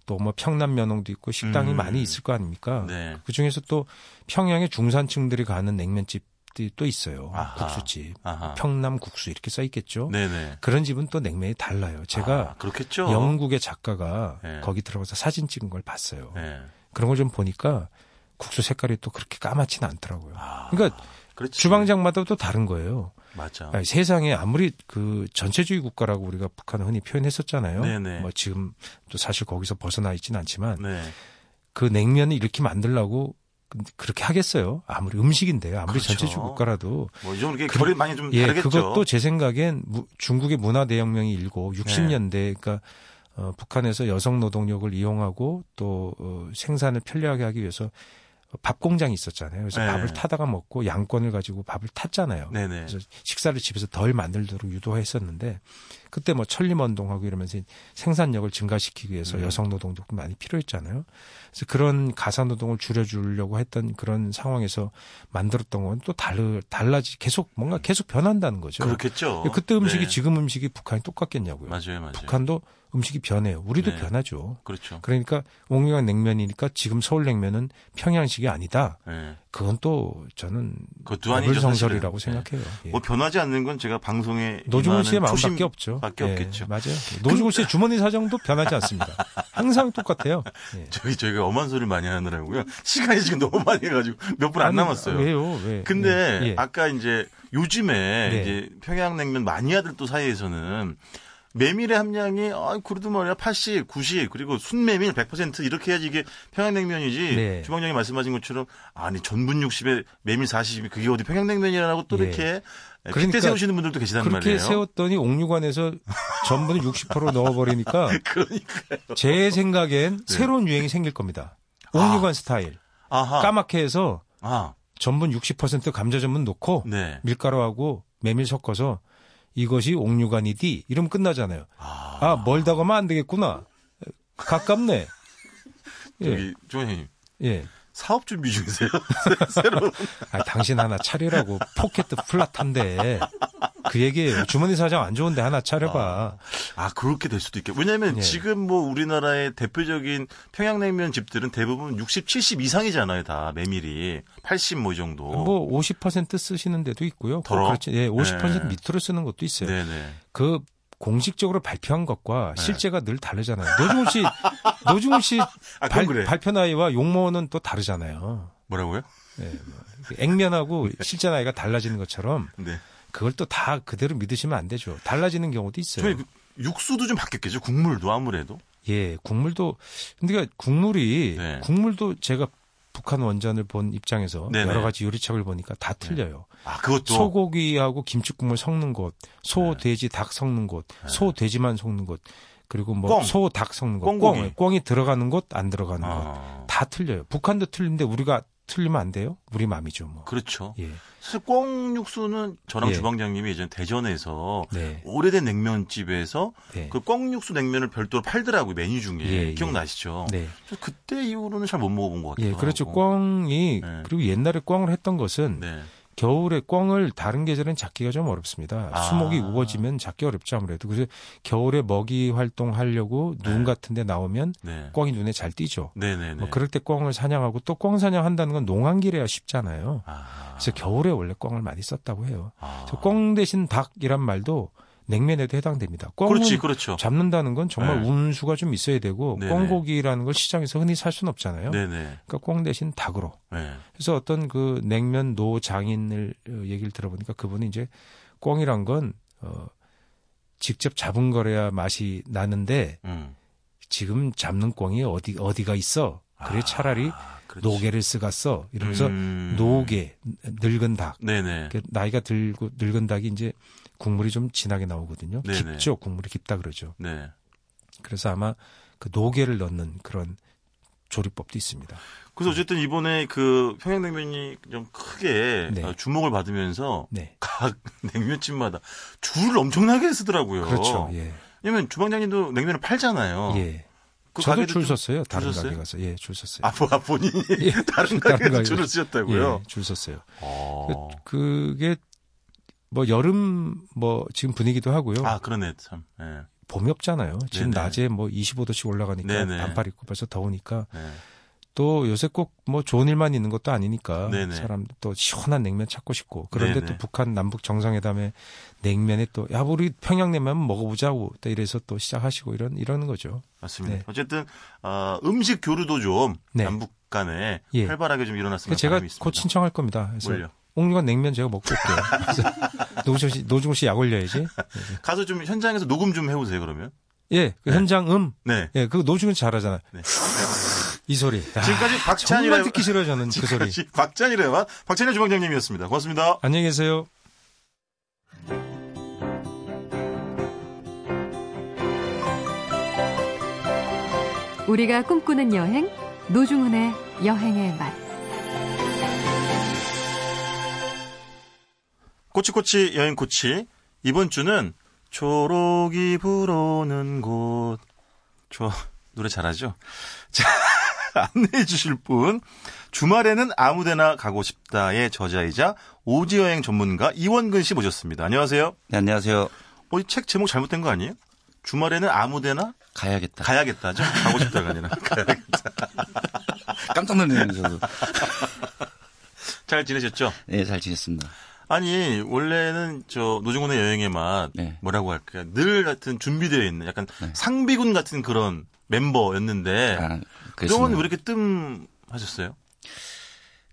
또 뭐 평남면홍도 있고 식당이
음.
많이 있을 거 아닙니까?
네.
그 중에서 또 평양의 중산층들이 가는 냉면집 들이 또 있어요.
아하.
국수집.
아하.
평남 국수 이렇게 써 있겠죠.
네네.
그런 집은 또 냉면이 달라요. 제가
아.
영국의 작가가
네.
거기 들어가서 사진 찍은 걸 봤어요.
네.
그런 걸 좀 보니까 국수 색깔이 또 그렇게 까맣지는 않더라고요.
아,
그러니까
그렇지.
주방장마다 또 다른 거예요.
맞아.
아니, 세상에 아무리 그 전체주의 국가라고 우리가 북한을 흔히 표현했었잖아요.
네네.
뭐 지금 또 사실 거기서 벗어나 있지는 않지만
네.
그 냉면을 이렇게 만들려고 그- 그렇게 하겠어요. 아무리 음식인데요. 아무리
그렇죠.
전체주의 국가라도
뭐좀 이렇게
그-
결이 많이 좀
예,
다르겠죠.
그것도 제 생각엔 무- 중국의 문화 대혁명이 일고 60년대 그러니까 어, 북한에서 여성 노동력을 이용하고 또 어, 생산을 편리하게 하기 위해서 밥 공장이 있었잖아요. 그래서
네.
밥을 타다가 먹고 양권을 가지고 밥을 탔잖아요.
네네.
그래서 식사를 집에서 덜 만들도록 유도했었는데 그때 뭐 천림운동하고 이러면서 생산력을 증가시키기 위해서
음.
여성 노동력도 많이 필요했잖아요. 그래서 그런 가사 노동을 줄여주려고 했던 그런 상황에서 만들었던 건 또 달라 달라지 계속 뭔가 계속 변한다는 거죠.
그렇겠죠.
그때 음식이
네.
지금 음식이 북한이 똑같겠냐고요.
맞아요, 맞아요.
북한도 음식이 변해요. 우리도
네.
변하죠.
그렇죠.
그러니까 옥류관 냉면이니까 지금 서울 냉면은 평양식이 아니다.
네.
그건 또 저는
그것도 아니죠.
성설이라고
사실은.
생각해요. 예.
뭐 변하지 않는 건 제가 방송에
노중훈 씨의 마음밖에 없죠.
밖에
예,
없겠죠.
맞아요. 노중훈 씨의 주머니 사정도 변하지 않습니다. 항상 똑같아요. 예.
저희 저희가 엄한 소리 많이 하느라고요. 시간이 지금 너무 많이 해가지고 몇 분 안 남았어요.
왜요? 왜?
근데
예, 예.
아까 이제 요즘에
네.
이제 평양냉면 마니아들 또 사이에서는 메밀의 함량이 아 그래도 말이야 80, 90 그리고 순메밀 100% 이렇게 해야지 이게 평양냉면이지
네.
주방장이 말씀하신 것처럼 아니 전분 60에 메밀 40이 그게 어디 평양냉면이라고 또
예.
이렇게
그러니까
빗대 세우시는 분들도 계시단
그렇게
말이에요.
세웠더니 옥류관에서 전분을 60% 넣어버리니까
그러니까
제 생각엔
네.
새로운 유행이 생길 겁니다. 옥류관 스타일.
아하
까맣게 해서
아
전분 60% 감자 전분 넣고
네.
밀가루하고 메밀 섞어서 이것이 옥류관이디 이러면 끝나잖아요.
아,
아 멀다 하면 안 되겠구나. 가깝네. 예,
저기 조원님
예.
사업 준비 중이세요? 새로
아, 당신 하나 차리라고 pocket flat한데 그 얘기예요. 주머니 사정 안 좋은데 하나 차려봐.
아 그렇게 될 수도 있겠. 왜냐하면
예.
지금 뭐 우리나라의 대표적인 평양냉면 집들은 대부분 60, 70 이상이잖아요, 다 메밀이 80뭐이 정도.
뭐 50% 쓰시는 데도 있고요. 그렇지. 예, 50%
네.
밑으로 쓰는 것도 있어요.
네네.
그 공식적으로 발표한 것과
네.
실제가 늘 다르잖아요. 노중훈 씨, 노중훈 씨
아,
발,
그래.
발표 나이와 용모는 또 다르잖아요.
뭐라고요?
예, 뭐. 액면하고 실제 나이가 달라지는 것처럼
네.
그걸 또 다 그대로 믿으시면 안 되죠. 달라지는 경우도 있어요.
육수도 좀 바뀌었겠죠. 국물도 아무래도.
예, 국물도 근데 국물이
네.
국물도 제가 북한 원전을 본 입장에서
네네.
여러 가지 요리책을 보니까 다 틀려요.
아 그것도.
소고기하고 김치국물 섞는 곳, 소,
네.
돼지, 닭 섞는 곳, 소, 돼지만 섞는 곳, 그리고 뭐
꽁.
소, 닭 섞는 곳.
꽁,
꽁이 들어가는 곳, 안 들어가는 곳,
아,
다 틀려요. 북한도 틀린데 우리가 틀리면 안 돼요? 우리 마음이죠, 뭐.
그렇죠.
예,
사실 꽁 육수는 저랑
예.
주방장님이 예전 대전에서
네,
오래된 냉면집에서
네,
그 꽁육수 냉면을 별도로 팔더라고요 메뉴 중에
예, 예.
기억나시죠?
네.
저 그때 이후로는 잘 못 먹어본 것 같아요.
예, 그렇죠. 꽁이
네.
그리고 옛날에 꽁을 했던 것은
네.
겨울에 꽁을 다른 계절엔 잡기가 좀 어렵습니다.
아.
수목이 우거지면 잡기 어렵죠 아무래도. 그래서 겨울에 먹이 활동하려고 눈
네.
같은데 나오면
네.
꽁이 눈에 잘 띄죠.
네네네.
뭐 그럴 때 꽁을 사냥하고 또꽁 사냥한다는 건 농한길에야 쉽잖아요.
아.
그래서 겨울에 원래 꽁을 많이 썼다고 해요.
아.
그래서 꽁 대신 닭이란 말도 냉면에도 해당됩니다. 꽁은
그렇지, 그렇죠.
잡는다는 건 정말
네.
운수가 좀 있어야 되고
네네.
꽁고기라는 걸 시장에서 흔히 살 수는 없잖아요.
네네.
그러니까 꽁 대신 닭으로.
네.
그래서 어떤 그 냉면 노 장인을 어, 얘기를 들어보니까 그분이 이제 꽁이란 건 어, 직접 잡은 거래야 맛이 나는데
음.
지금 잡는 꽁이 어디 어디가 있어? 그래 차라리
아, 그렇지.
노계를 쓰갔어 이러면서
음.
노계 늙은 닭
네네.
그 나이가 들고 늙은 닭이 이제 국물이 좀 진하게 나오거든요.
네네.
깊죠 국물이 깊다 그러죠.
네.
그래서 아마 그 노게를 넣는 그런 조리법도 있습니다.
그래서 어쨌든 이번에 그 평양냉면이 좀 크게
네.
어, 주목을 받으면서
네,
각 냉면집마다 줄을 엄청나게 쓰더라고요.
그렇죠. 예,
왜냐면 주방장님도 냉면을 팔잖아요.
예.
그
저도
줄좀
섰어요. 다른
줄?
가게 가서 예, 줄 섰어요.
아, 뭐, 아, 본인이
예.
다른 가게에서
가게
줄을 쓰셨다고요?
예, 줄 섰어요.
어.
그, 그게 뭐 여름 뭐 지금 분위기도 하고요.
아, 그러네, 참. 예.
봄이 없잖아요. 지금
네네.
낮에 뭐 25도씩 올라가니까
네네.
반팔 입고 벌써 더우니까
네.
또 요새 꼭 뭐 좋은 일만 있는 것도 아니니까
네네.
사람도 또 시원한 냉면 찾고 싶고 그런데. 또 북한 남북 정상회담에 냉면에 또 야 우리 평양냉면 먹어보자고 또 이래서 또 시작하시고 이런 이러는 거죠.
맞습니다.
네.
어쨌든, 어, 음식 교류도 좀
네.
남북 간에
예.
활발하게 좀 일어났으면
제가. 곧 신청할 겁니다. 그래서
뭘요?
옥류관 냉면 제가 먹고 올게요. 노중훈 씨, 노중훈 씨약 올려야지.
가서 좀 현장에서 녹음 좀 해보세요, 그러면.
예, 그
네.
현장 음.
네.
예, 그거 노중훈 씨 잘하잖아요.
네.
이 소리. 아,
지금까지 박찬일의
정말 듣기 싫어요, 저는 그 소리.
지금까지 박찬일의 맛 박찬일 주방장님이었습니다. 고맙습니다.
안녕히 계세요.
우리가 꿈꾸는 여행 노중훈의 여행의 맛.
꼬치꼬치 여행 코치 이번 주는 초록이 불어오는 곳. 저 노래 잘하죠? 자, 안내해 주실 분 주말에는 아무데나 가고 싶다의 저자이자 오지 여행 전문가 이원근 씨 모셨습니다. 안녕하세요.
네, 안녕하세요.
어, 이 책 제목 잘못된 거 아니에요? 주말에는 아무데나
가야겠다.
가야겠다죠? 가고 싶다가 아니라 가야겠다.
깜짝 놀랐네요, 저도.
잘 지내셨죠?
네, 잘 지냈습니다.
아니 원래는 저 노중훈의 여행의 맛
네.
뭐라고 할까요? 늘 같은 준비되어 있는 약간
네.
상비군 같은 그런 멤버였는데
아,
그동안. 왜 이렇게 뜸 하셨어요?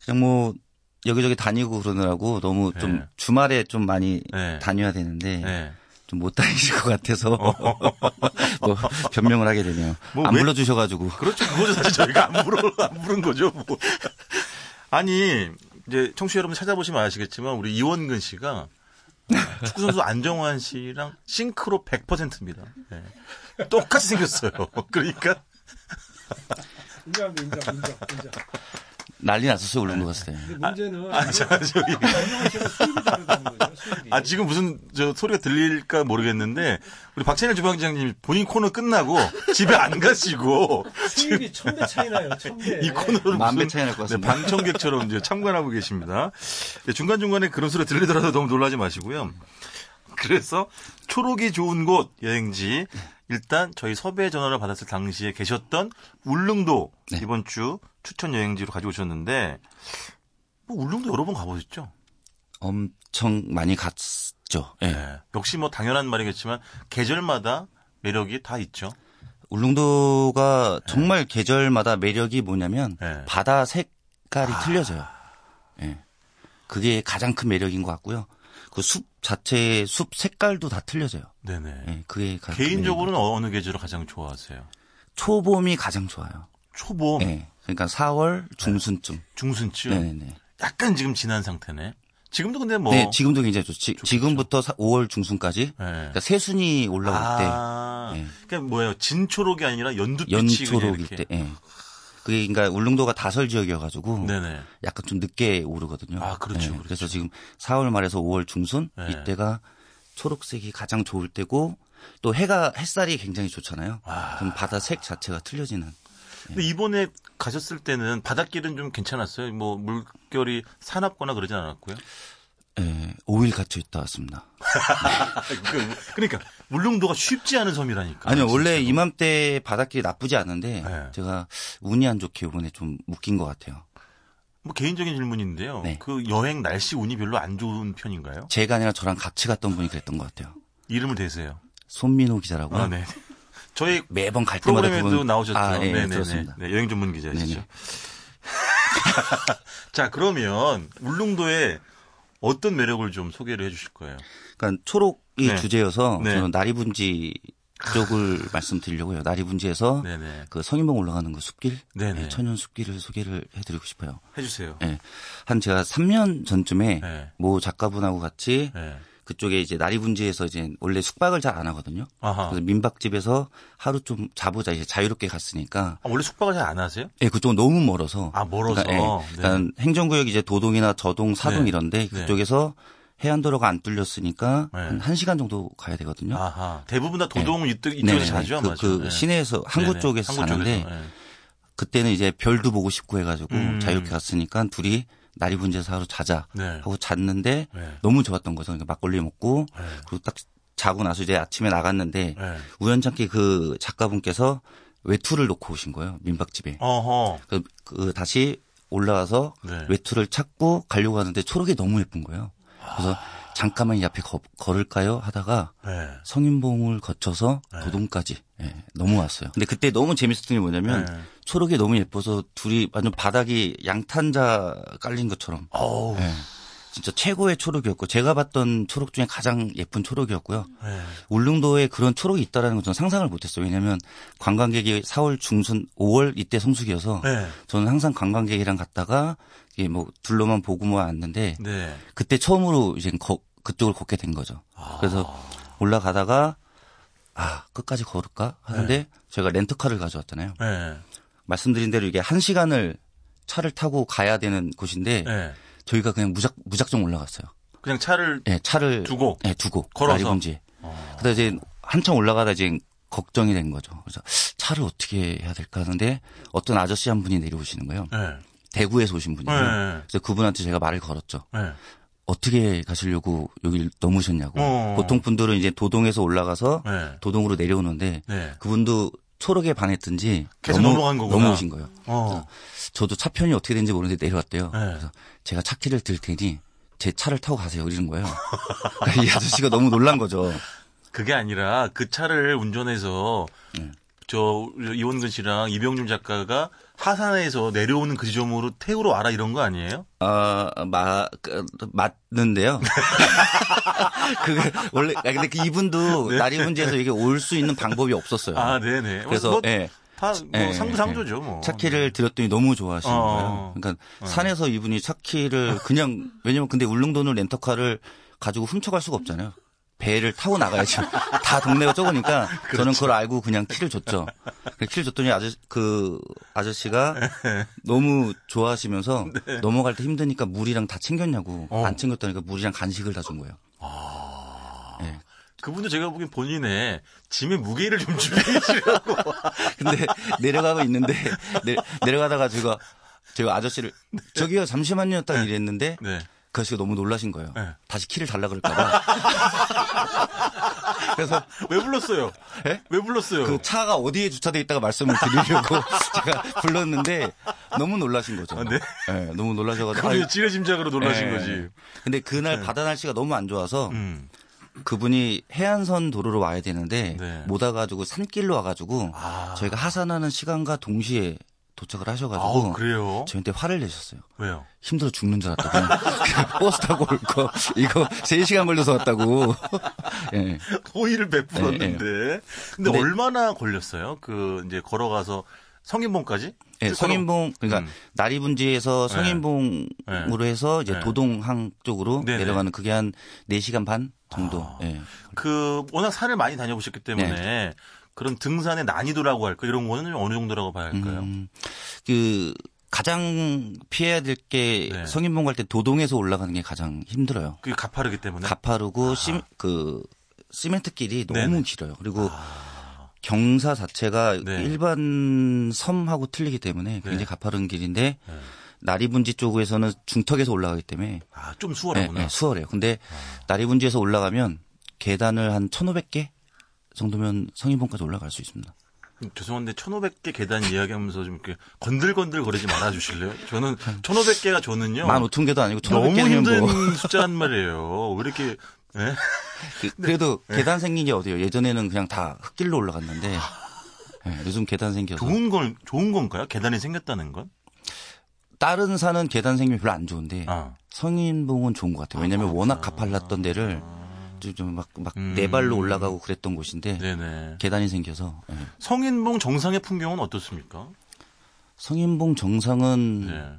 그냥 뭐, 여기저기 다니고 그러느라고 너무 좀
네.
주말에 좀 많이
네.
다녀야 되는데
네.
좀못 다니실 것 같아서 뭐 변명을 하게 되네요.
뭐
안
왜-
불러주셔가지고.
그렇죠. 그거죠. 사실 저희가 안 부른 안 부른 거죠. 뭐. 아니 이제 청취자 여러분 찾아보시면 아시겠지만 우리 이원근 씨가 축구 선수 안정환 씨랑 싱크로 100%입니다. 똑같이 생겼어요. 그러니까
인정합니다. 인정, 인정, 인정.
난리 났었어요, 울릉도 갔을 때.
근데 문제는
아, 자, 저기
씨가 수입이 다르다는 거죠. 수입이.
아, 지금 무슨 저 소리가 들릴까 모르겠는데 우리 박찬일 주방장님 본인 코너 끝나고 집에 안 가시고
수입이 천배 차이 나요. 천배.
이 코너를
만배 차이 날것
네,
같습니다.
방청객처럼 이제 참관하고 계십니다. 네, 중간 중간에 그런 소리 들리더라도 너무 놀라지 마시고요. 그래서 초록이 좋은 곳 여행지 일단 저희 섭외 전화를 받았을 당시에 계셨던 울릉도
네.
이번 주 추천 여행지로 가지고 오셨는데 뭐 울릉도 여러 번 가보셨죠?
엄청 많이 갔죠. 예.
네. 역시 뭐 당연한 말이겠지만 계절마다 매력이 다 있죠.
울릉도가 정말 계절마다 매력이 뭐냐면
네.
바다 색깔이 틀려져요. 예. 그게 가장 큰 매력인 것 같고요. 그 숲 자체의 숲 색깔도 다 틀려져요.
네네.
예, 그게
개인적으로는 어느 계절을 가장 좋아하세요?
초봄이 가장 좋아요.
초봄,
예. 그러니까 4월 중순쯤.
중순쯤.
네네네.
약간 지금 지난 상태네. 지금도 근데 뭐.
네, 지금도 굉장히 좋지. 지금부터 5월 중순까지.
네.
그러니까 새순이 올라올
아,
네.
그러니까 뭐예요? 진초록이 아니라
때,
연두빛이
연초록일. 때. 예. 그게 그러니까 울릉도가 다설 지역이어가지고
네네.
약간 좀 늦게 오르거든요.
아, 그렇죠,
예,
그렇죠.
그래서 지금 4월 말에서 5월 중순
네.
이때가 초록색이 가장 좋을 때고 또 해가 햇살이 굉장히 좋잖아요.
아.
그럼 바다 색 자체가 틀려지는.
근데 이번에 가셨을 때는 바닷길은 좀 괜찮았어요. 뭐 물결이 사납거나 그러진 않았고요.
예, 5일 갇혀 있다 왔습니다.
그, 그러니까 울릉도가 쉽지 않은 섬이라니까.
아니요, 원래
진짜로.
이맘때 바닷길이 나쁘지 않은데
네.
제가 운이 안 좋게 이번에 좀 묶인 것 같아요.
뭐 개인적인 질문인데요.
네.
그 여행 날씨 운이 별로 안 좋은 편인가요?
제가 아니라 저랑 같이 갔던 분이 그랬던 것 같아요.
이름을 대세요.
손민호 기자라고요.
아, 네. 저희
매번 갈 때마다
프로그램에도
그분
나오셨죠.
아, 네,
네네네.
들었습니다.
네, 여행 전문 기자시죠. 자, 그러면 울릉도에 어떤 매력을 좀 소개를 해 주실 거예요?
그러니까 초록이
네.
주제여서
네.
저는 나리분지 쪽을 말씀드리려고요. 나리 분지에서
네네.
그 성인봉 올라가는 그 숲길,
네네.
네, 천연 숲길을 소개를 해드리고 싶어요.
해 주세요.
예. 한 제가 3년 전쯤에
네.
모 작가분하고 같이
네.
그쪽에 이제 나리 분지에서 이제 원래 숙박을 잘 안 하거든요.
아하.
그래서 민박집에서 하루 좀 자보자 이제 자유롭게 갔으니까
아, 원래 숙박을 잘 안 하세요?
예, 그쪽은 너무 멀어서.
아, 멀어서.
그러니까, 예, 그러니까 행정구역 이제 도동이나 저동, 사동
네.
이런데
네.
그쪽에서 해안도로가 안 뚫렸으니까
네.
한 1시간 정도 가야 되거든요.
아하. 대부분 다 도동 이쪽,
네,
이쪽에서
네,
자주
그,
맞죠.
그
네.
시내에서 항구. 쪽에서
항구
사는데
쪽에서, 네.
그때는 이제 별도 보고 싶고 해가지고
음.
자유롭게 갔으니까 둘이 나리분지에서 하루 자자
네.
하고 잤는데
네.
너무 좋았던 거죠. 그러니까 막걸리 먹고
네.
그리고 딱 자고 나서 이제 아침에 나갔는데
네.
우연찮게 그 작가분께서 외투를 놓고 오신 거예요. 민박집에.
어허.
그, 그 다시 올라와서
네.
외투를 찾고 가려고 하는데 초록이 너무 예쁜 거예요. 그래서 잠깐만 이 앞에 거- 걸을까요? 하다가
네.
성인봉을 거쳐서 도동까지 예, 넘어왔어요. 근데 그때 너무 재밌었던 게 뭐냐면
네.
초록이 너무 예뻐서 둘이 완전 바닥이 양탄자 깔린 것처럼. 예, 진짜 최고의 초록이었고 제가 봤던 초록 중에 가장 예쁜 초록이었고요.
네.
울릉도에 그런 초록이 있다라는 건 저는 상상을 못했어요. 왜냐하면 관광객이 4월 중순, 5월 이때 성수기여서
네.
저는 항상 관광객이랑 갔다가 이게 뭐 둘러만 보고만 왔는데
네.
그때 처음으로 이제 거- 그쪽을 걷게 된 거죠.
아.
그래서 올라가다가 아 끝까지 걸을까 하는데 저희가 렌트카를 가져왔잖아요.
네.
말씀드린 대로 이게 한 시간을 차를 타고 가야 되는 곳인데
네.
저희가 그냥 무작 무작정 올라갔어요.
그냥 차를
예, 차를
두고?
예, 두고
걸어서?
나리분지에. 그러다 이제 한참 올라가다 이제 걱정이 된 거죠. 그래서 차를 어떻게 해야 될까 하는데 어떤 아저씨 한 분이 내려오시는 거예요.
네.
대구에서 오신 분이에요.
네.
그래서 그분한테 제가 말을 걸었죠.
네.
어떻게 가시려고 여기를 넘으셨냐고.
어.
보통 분들은 이제 도동에서 올라가서
네.
도동으로 내려오는데
네.
그분도 초록에 반했든지
계속 넘어간 거구나.
넘어오신 거예요.
어.
저도 차 편이 어떻게 되는지 모르는데 내려왔대요.
네.
그래서 제가 차 키를 들 테니 제 차를 타고 가세요. 이러는 거예요. 그러니까 이 아저씨가 너무 놀란 거죠.
그게 아니라 그 차를 운전해서
네.
저 이원근 씨랑 이병준 작가가 하산에서 내려오는 그 지점으로 태우러 와라 이런 거 아니에요?
아, 마, 그, 맞는데요. 그게 원래, 아, 근데 그 이분도 나리분지에서 이게 올 수 있는 방법이 없었어요.
아, 네네.
그래서,
뭐,
예.
다, 뭐
예,
상부상조죠, 뭐.
차키를 드렸더니 너무 좋아하시는
어.
거예요. 그러니까 산에서 이분이 차키를 그냥 왜냐면 근데 울릉도는 렌터카를 가지고 훔쳐갈 수가 없잖아요. 배를 타고 나가야죠. 다 동네가 좁으니까
그렇죠.
저는 그걸 알고 그냥 키를 줬죠. 그 키를 줬더니 아저씨 그 아저씨가 너무 좋아하시면서 넘어갈 때 힘드니까 물이랑 다 챙겼냐고
네. 어.
안 챙겼다니까 물이랑 간식을 다 준 거예요. 예.
그분도 제가 보기엔 본인의 짐의 무게를 좀 줄이시려고.
근데 내려가고 있는데 내, 내려가다가 제가 제가 아저씨를 저기요 잠시만요 딱 이랬는데
네.
그 아저씨가 너무 놀라신 거예요.
네.
다시 키를 달라 그럴까봐. 그래서
왜 불렀어요?
예?
왜 불렀어요?
그 차가 어디에 주차돼 있다가 말씀을 드리려고 제가 불렀는데 너무 놀라신 거죠.
아, 네?
예, 너무 놀라셔가지고.
지레짐작으로 놀라신
예.
거지.
근데 그날 바다 날씨가 너무 안 좋아서
음.
그분이 해안선 도로로 와야 되는데
네.
못 와가지고 산길로 와가지고
아.
저희가 하산하는 시간과 동시에 도착을 하셔가지고
아우, 그래요?
저한테 화를 내셨어요.
왜요?
힘들어 죽는 줄 알았다고. 버스 타고 올 거. 이거 3 시간 걸려서 왔다고. 예.
호의를 베풀었는데.
네,
근데,
근데-
얼마나 걸렸어요? 그, 이제 걸어가서 성인봉까지?
예, 성인봉, 그러니까
음.
나리분지에서
네.
성인봉으로 해서 이제
네.
도동항 쪽으로
네네.
내려가는 그게 한 4시간 반 정도.
아.
예.
그, 워낙 산을 많이 다녀보셨기 때문에
네.
그런 등산의 난이도라고 할까? 이런 거는 좀 어느 정도라고 봐야 할까요?
음, 그 가장 피해야 될게
네.
성인봉 갈 때 도동에서 올라가는 게 가장 힘들어요.
그게 가파르기 때문에.
가파르고 시, 그 시멘트 길이 너무
네네.
길어요. 그리고 경사 자체가
네.
일반 섬하고 틀리기 때문에 굉장히
네.
가파른 길인데
네.
나리분지 쪽에서는 중턱에서 올라가기 때문에
아, 좀
예,
수월하구나.
예, 수월해요. 근데 나리분지에서 올라가면 계단을 한 1,500개 정도면 성인봉까지 올라갈 수 있습니다.
죄송한데 1,500개 계단 이야기하면서 좀 이렇게 건들건들 거리지 말아 주실래요? 저는 1,500개가 저는요.
15,000개도 아니고
너무
1,500개면
힘든
뭐
숫자란 말이에요. 왜 이렇게 예?
그, 래도
네.
계단 생긴 게 어디예요? 예전에는 그냥 다 흙길로 올라갔는데 예, 요즘 계단 생겨서
좋은 건 좋은 건가요? 계단이 생겼다는 건?
다른 산은 계단 생기면 별로 안 좋은데
아.
성인봉은 좋은 것 같아요. 왜냐하면 워낙 가팔랐던 데를 좀막막
음.
네 발로 올라가고 그랬던 곳인데
네네.
계단이 생겨서 예.
성인봉 정상의 풍경은 어떻습니까?
성인봉 정상은
네.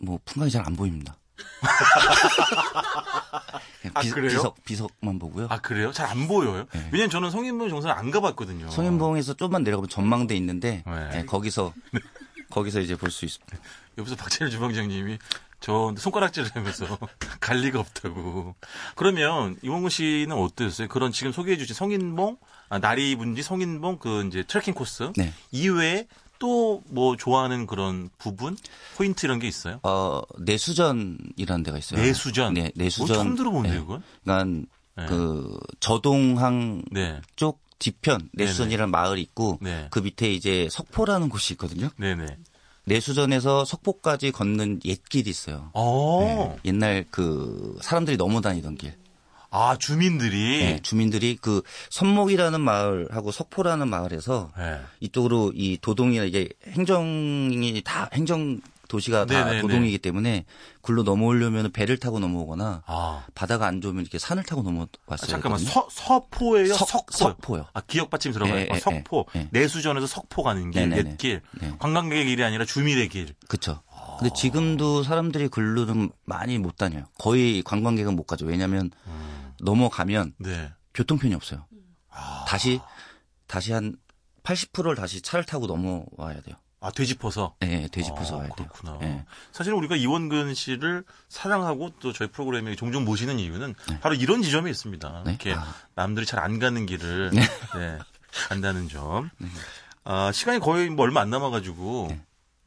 뭐 풍광이 잘 안 보입니다.
아,
비,
그래요?
비석 비석만 보고요.
아 그래요? 잘 안 보여요?
네.
왜냐면 저는 성인봉 정상 안 가봤거든요.
성인봉에서 좀만 내려가면 전망대 있는데
네.
예, 거기서 거기서 이제 볼 수 있습니다.
옆에서 박찬일 주방장님이 저 손가락질을 하면서 갈 리가 없다고. 그러면 이원근 씨는 어떠셨어요? 그런 지금 소개해 주신 성인봉, 아, 나리 분지 성인봉 그 이제 트레킹 코스
네.
이외에 또 뭐 좋아하는 그런 부분, 포인트 이런 게 있어요?
어, 내수전이라는 데가 있어요.
내수전.
네, 내수전.
뭐 처음 들어보는데
네.
그건?
그러니까
네.
그 저동항
네,
쪽 뒤편 내수전이라는 마을이 있고
네.
그 밑에 이제 석포라는 곳이 있거든요.
네네.
내수전에서 석포까지 걷는 옛길이 있어요.
어,
네, 옛날 그 사람들이 넘어 다니던 길.
아 주민들이.
네, 주민들이 그 선목이라는 마을하고 석포라는 마을에서
네.
이쪽으로 이 도동이나 이게 행정이 다 행정 도시가 다
네네네.
도동이기 때문에 굴로 넘어오려면 배를 타고 넘어오거나
아,
바다가 안 좋으면 이렇게 산을 타고
아,
넘어왔어요.
잠깐만 서 서포예요?
석-. 석포요.
아 기억 받침 들어가요.
예,
아,
예,
석포.
예, 예.
내수전에서 석포 가는 길,
네네네.
옛길.
네.
관광객의 길이 아니라 주민의 길.
그렇죠. 근데 지금도 사람들이 글로는 많이 못 다녀요. 거의 관광객은 못 가죠. 왜냐하면
음.
넘어가면
네.
교통편이 없어요. 다시 다시 한 80%를 다시 차를 타고 넘어와야 돼요.
아, 되짚어서.
예, 되짚어서
아. 그렇구나.
예.
사실 우리가 이원근 씨를 사랑하고 또 저희 프로그램에 종종 모시는 이유는
네.
바로 이런 지점이 있습니다.
네?
이렇게
아.
남들이 잘 안 가는 길을
네.
네, 간다는 점. 아, 시간이 거의 뭐 얼마 안 남아가지고
네.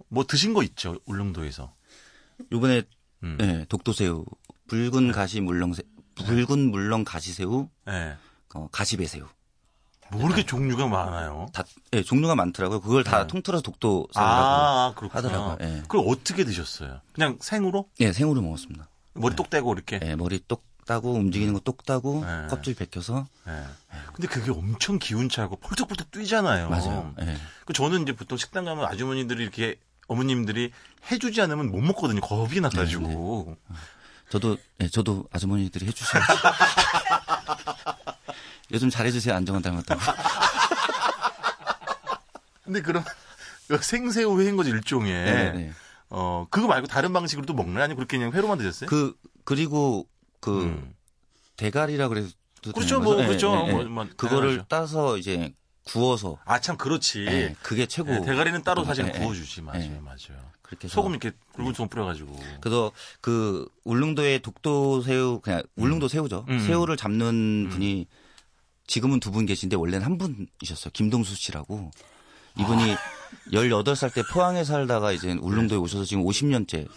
뭐 드신 거 있죠 울릉도에서.
요번에
음.
예, 독도새우, 붉은 가시 물렁새, 붉은 물렁 가시새우,
네.
어, 가시배새우.
뭐 이렇게 종류가 많아요?
다 예, 종류가 많더라고요. 그걸 다
네.
통틀어서 독도새우라고.
아.
하더라고요. 예.
그걸 어떻게 드셨어요? 그냥 생으로?
예, 생으로 먹었습니다.
머리 똑 떼고 이렇게?
예, 머리 똑 따고 움직이는 거 똑 따고
네.
껍질 벗겨서
네. 근데 그게 엄청 기운 차고 펄쩍펄쩍 뛰잖아요.
맞아요. 예.
그 저는 이제 보통 식당 가면 아주머니들이 이렇게 어머님들이 해주지 않으면 못 먹거든요. 겁이 나가지고.
저도 예, 저도 아주머니들이 해주셔야죠. 요즘 잘해주세요 안정환 닮았다고.
근데 그럼 그 생새우 회인 거죠 일종의.
네, 네.
어 그거 말고 다른 방식으로 또 먹나요? 아니면 그렇게 그냥 회로만 드셨어요?
그 그리고 그
음.
대가리라 그래도
그렇죠, 뭐?
예,
그렇죠.
예, 예.
뭐, 뭐,
그거를
당연하죠.
따서 이제 구워서
아 참 그렇지.
예, 그게 최고.
예, 대가리는 따로 사실. 구워주지 맞아요,
예.
맞아요.
그렇게
소금 이렇게 굵은 소금 뿌려가지고.
그래서 그 울릉도의 독도 새우 그냥 울릉도 새우죠.
음.
새우를 잡는 분이 지금은 두 분 계신데 원래는 한 분이셨어요. 김동수 씨라고. 이분이 18살 때 포항에 살다가 이제 울릉도에 오셔서 지금 50년째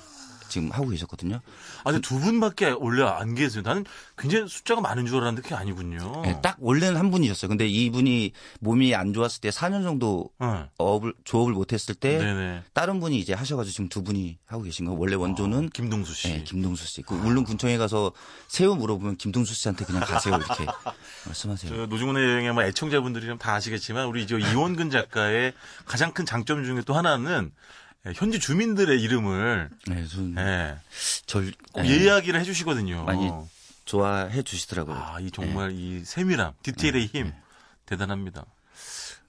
지금 하고 계셨거든요.
아, 근데 두 분밖에 원래 안 계세요. 나는 굉장히 숫자가 많은 줄 알았는데 그게 아니군요.
예, 딱 원래는 한 분이셨어요. 근데 이분이 몸이 안 좋았을 때 4년 정도
네.
업을 조업을 못했을 때
네네.
다른 분이 이제 하셔가지고 지금 두 분이 하고 계신 거예요. 원래 원조는
김동수 씨.
예, 김동수 씨. 그 울릉 군청에 가서 새우 물어보면 김동수 씨한테 그냥 가세요 이렇게 말씀하세요.
저 노중훈의 여행의 뭐 애청자분들이 다 아시겠지만 우리 저 이원근 작가의 가장 큰 장점 중에 또 하나는 예, 현지 주민들의 이름을
네, 좀
예,
절
꼭
예,
예의하기를 해주시거든요.
많이 좋아해 주시더라고요.
아, 이 정말 이 세밀함, 디테일의 힘 대단합니다.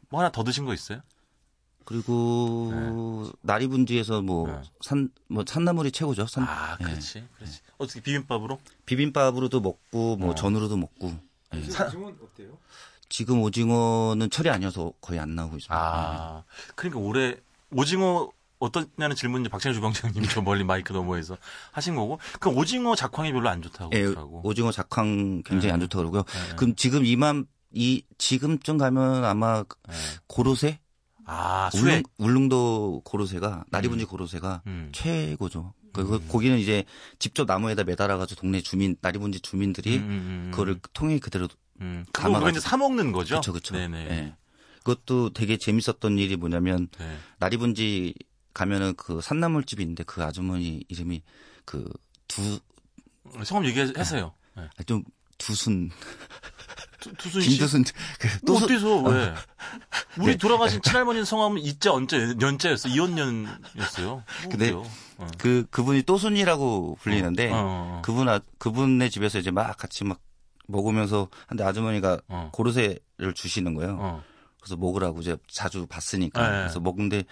뭐 하나 더 드신 거 있어요?
그리고 나리분지에서 뭐
네.
산뭐 산나물이 최고죠. 산,
아,
예.
그렇지, 그렇지. 어떻게 비빔밥으로?
비빔밥으로도 먹고 뭐
어.
전으로도 먹고. 예.
지금은 어때요?
지금 오징어는 철이 아니어서 거의 안 나오고 있습니다.
아, 그러니까 올해 오징어 어떠냐는 질문이 박찬일 주방장님이 저 멀리 마이크 너머에서 하신 거고, 그 오징어 작황이 별로 안 좋다고
예,
그러더라고.
오징어 작황 굉장히
네.
안 좋다고 그러고요.
네.
그럼 지금 이만 이 지금쯤 가면 아마
네.
고로쇠
아,
울릉,
수액.
울릉 도 고로쇠가 나리분지 고로쇠가
음.
최고죠. 그, 그 고기는 이제 직접 나무에다 매달아가지고 동네 주민 나리분지 주민들이
음, 음, 음.
그거를 통에 그대로
음. 그거 이제. 사 먹는 거죠?
그렇죠, 그렇죠.
네네.
예. 그것도 되게 재밌었던 일이 뭐냐면
네.
나리분지 가면은 그 산나물 집이 있는데 그 아주머니 이름이 그 두
성함 얘기하세요. 네.
좀 두순
투- 투순 씨.
김두순
그뭐
또순
어때서 왜? 우리
네.
돌아가신 친할머니 성함은 이자 언자 연자였어. 이언연이었어요.
근데?
어.
그 그분이 또순이라고 불리는데
어, 어, 어.
그분 아, 그분의 집에서 이제 막 같이 막 먹으면서 한데 아주머니가
어.
고로쇠를 주시는 거예요.
어.
그래서 먹으라고 이제 자주 봤으니까
네.
그래서 먹는데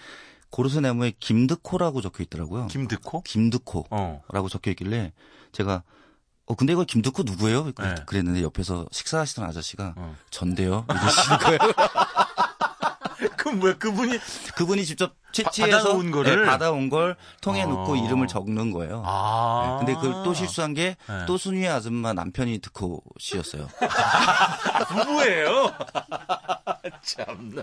고로쇠 나무에 김드코라고 적혀 있더라고요.
김득호?
김드코라고
어.
적혀 있길래 제가 어 근데 이거 김드코 누구예요?
네.
그랬는데 옆에서 식사하시던 아저씨가
어.
전데요 이러시는 거예요.
그 뭐야 그분이
그분이 직접 채취해서
받아온 거를?
네, 받아온 걸 통에
어.
넣고 이름을 적는 거예요.
아.
네, 근데 그걸 또 실수한 게
네.
또 순위 아줌마 남편이 듣고 씨였어요.
부부예요. 참나.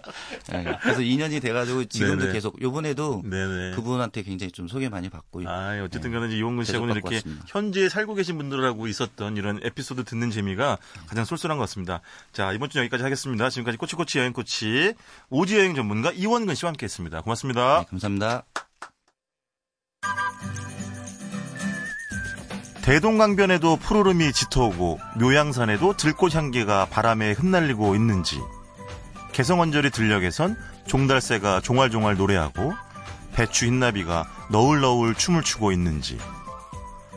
네, 그래서 2년이 돼가지고 지금도
네네.
계속 요번에도
네네.
그분한테 굉장히 좀 소개 많이 받고
아, 어쨌든
네.
간에 이용근 씨하고는 이렇게
왔습니다.
현지에 살고 계신 분들하고 있었던 이런 에피소드 듣는 재미가 가장 쏠쏠한 것 같습니다. 자, 이번 주 여기까지 하겠습니다. 지금까지 꼬치꼬치 여행꼬치 오지 여행 전문가 이원근 씨와 함께 했습니다. 고맙습니다.
네, 감사합니다.
대동강변에도 푸르름이 짙어오고 묘양산에도 들꽃 향기가 바람에 흩날리고 있는지 개성언저리 들녘에선 종달새가 종알종알 노래하고 배추 흰나비가 너울너울 춤을 추고 있는지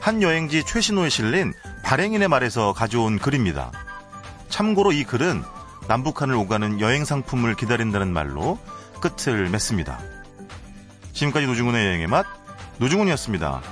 한 여행지 최신호에 실린 발행인의 말에서 가져온 글입니다. 참고로 이 글은 남북한을 오가는 여행 상품을 기다린다는 말로 끝을 맺습니다. 지금까지 노중훈의 여행의 맛 노중훈이었습니다.